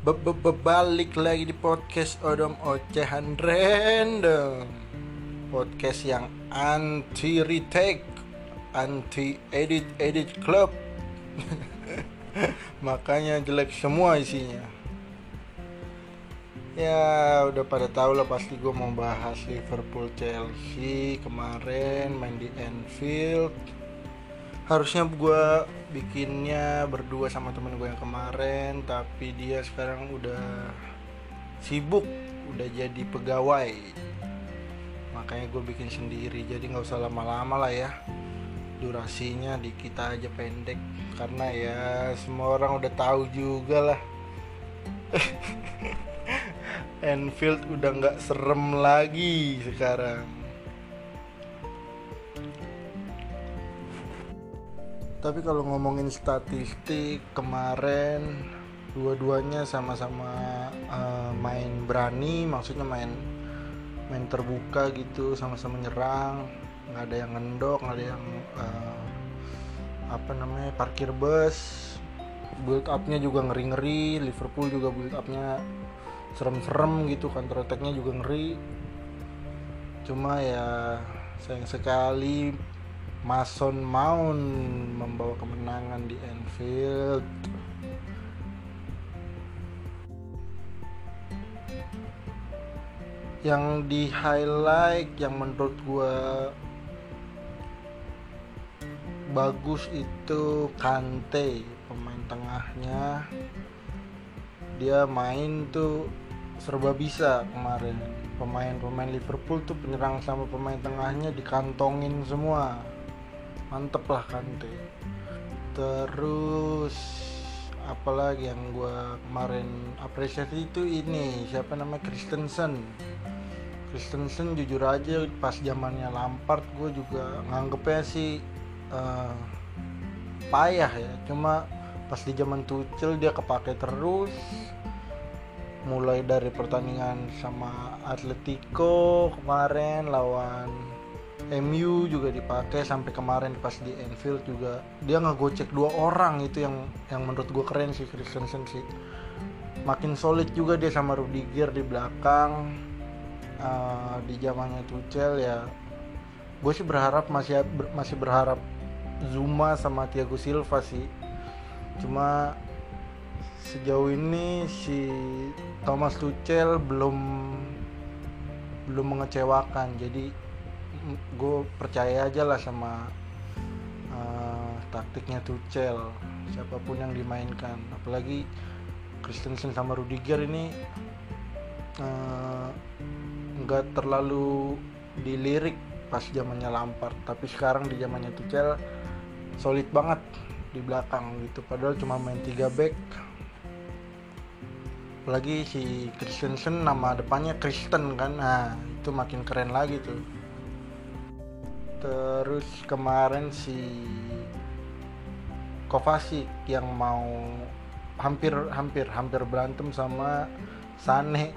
Balik lagi di podcast Odom Ocehan Random. Podcast yang anti retake Anti edit edit club. Makanya jelek semua isinya. Ya udah pada tahu lah pasti gue mau bahas Liverpool Chelsea kemarin main di Anfield harusnya gue bikinnya berdua sama temen gue yang kemarin tapi dia sekarang udah sibuk udah jadi pegawai. Makanya gue bikin sendiri jadi nggak usah lama-lama lah ya. Durasinya di kita aja pendek. Karena ya semua orang udah tahu juga lah. Enfield udah nggak serem lagi sekarang tapi kalau ngomongin statistik kemarin dua-duanya sama-sama uh, main berani maksudnya main main terbuka gitu sama-sama nyerang. Nggak ada yang ngendok nggak ada yang uh, apa namanya parkir bus. Build upnya juga ngeri-ngeri. Liverpool juga build upnya serem-serem gitu counter attacknya juga ngeri. Cuma ya sayang sekali Mason Mount membawa kemenangan di Anfield. Yang di highlight yang menurut gue bagus itu Kante pemain tengahnya. Dia main tuh serba bisa kemarin. Pemain-pemain Liverpool tuh penyerang sama pemain tengahnya dikantongin semua mantep lah Kante terus apalagi yang gue kemarin apresiasi itu ini siapa namanya Kristensen Kristensen jujur aja pas zamannya Lampard gue juga nganggepnya sih uh, payah ya. Cuma pas di zaman Tuchel dia kepake terus. Mulai dari pertandingan sama Atletico kemarin lawan MU juga dipakai sampai kemarin pas di Anfield juga. Dia ngegocek dua orang itu yang yang menurut gue keren sih Christensen sih. Makin solid juga dia sama Rudiger di belakang. Uh, di zamannya Tuchel ya gue sih berharap masih masih berharap Zuma sama Thiago Silva sih. Cuma sejauh ini si Thomas Tuchel belum belum mengecewakan. Jadi gue percaya aja lah sama uh, taktiknya Tuchel. Siapa pun yang dimainkan. Apalagi Christensen sama Rudiger ini uh, nggak uh, terlalu dilirik pas zamannya Lampard. Tapi sekarang di zamannya Tuchel solid banget di belakang gitu. Padahal cuma main 3 back. Apalagi si Christensen nama depannya Kristen kan. Nah itu makin keren lagi tuh terus kemarin si Kovacic yang mau hampir hampir hampir berantem sama Sane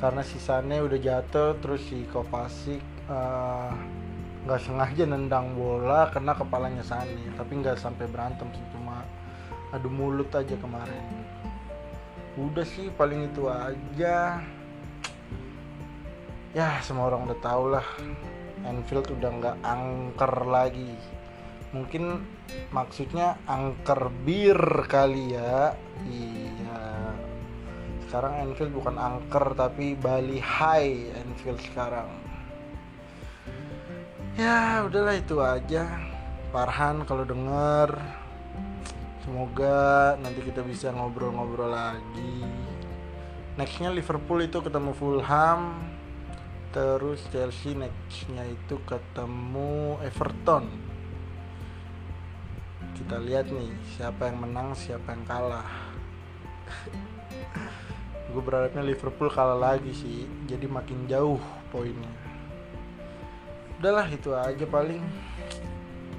karena si Sane udah jatuh terus si Kovacic eh, nggak uh, sengaja nendang bola kena kepalanya Sane tapi nggak sampai berantem sih cuma adu mulut aja kemarin. Udah sih paling itu aja. Ya semua orang udah tau lah Enfield udah nggak angker lagi. Mungkin maksudnya angker bir kali ya. Iya. Sekarang Enfield bukan angker tapi Bali High Enfield sekarang. Ya udahlah itu aja. Farhan kalau denger semoga nanti kita bisa ngobrol-ngobrol lagi. Nextnya Liverpool itu ketemu Fulham terus Chelsea nextnya itu ketemu Everton. Kita lihat nih siapa yang menang siapa yang kalah. Gue berharapnya Liverpool kalah lagi sih jadi makin jauh poinnya. Udahlah itu aja paling.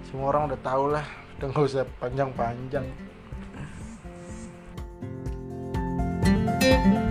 Semua orang udah tau lah udah gak usah panjang-panjang. thank you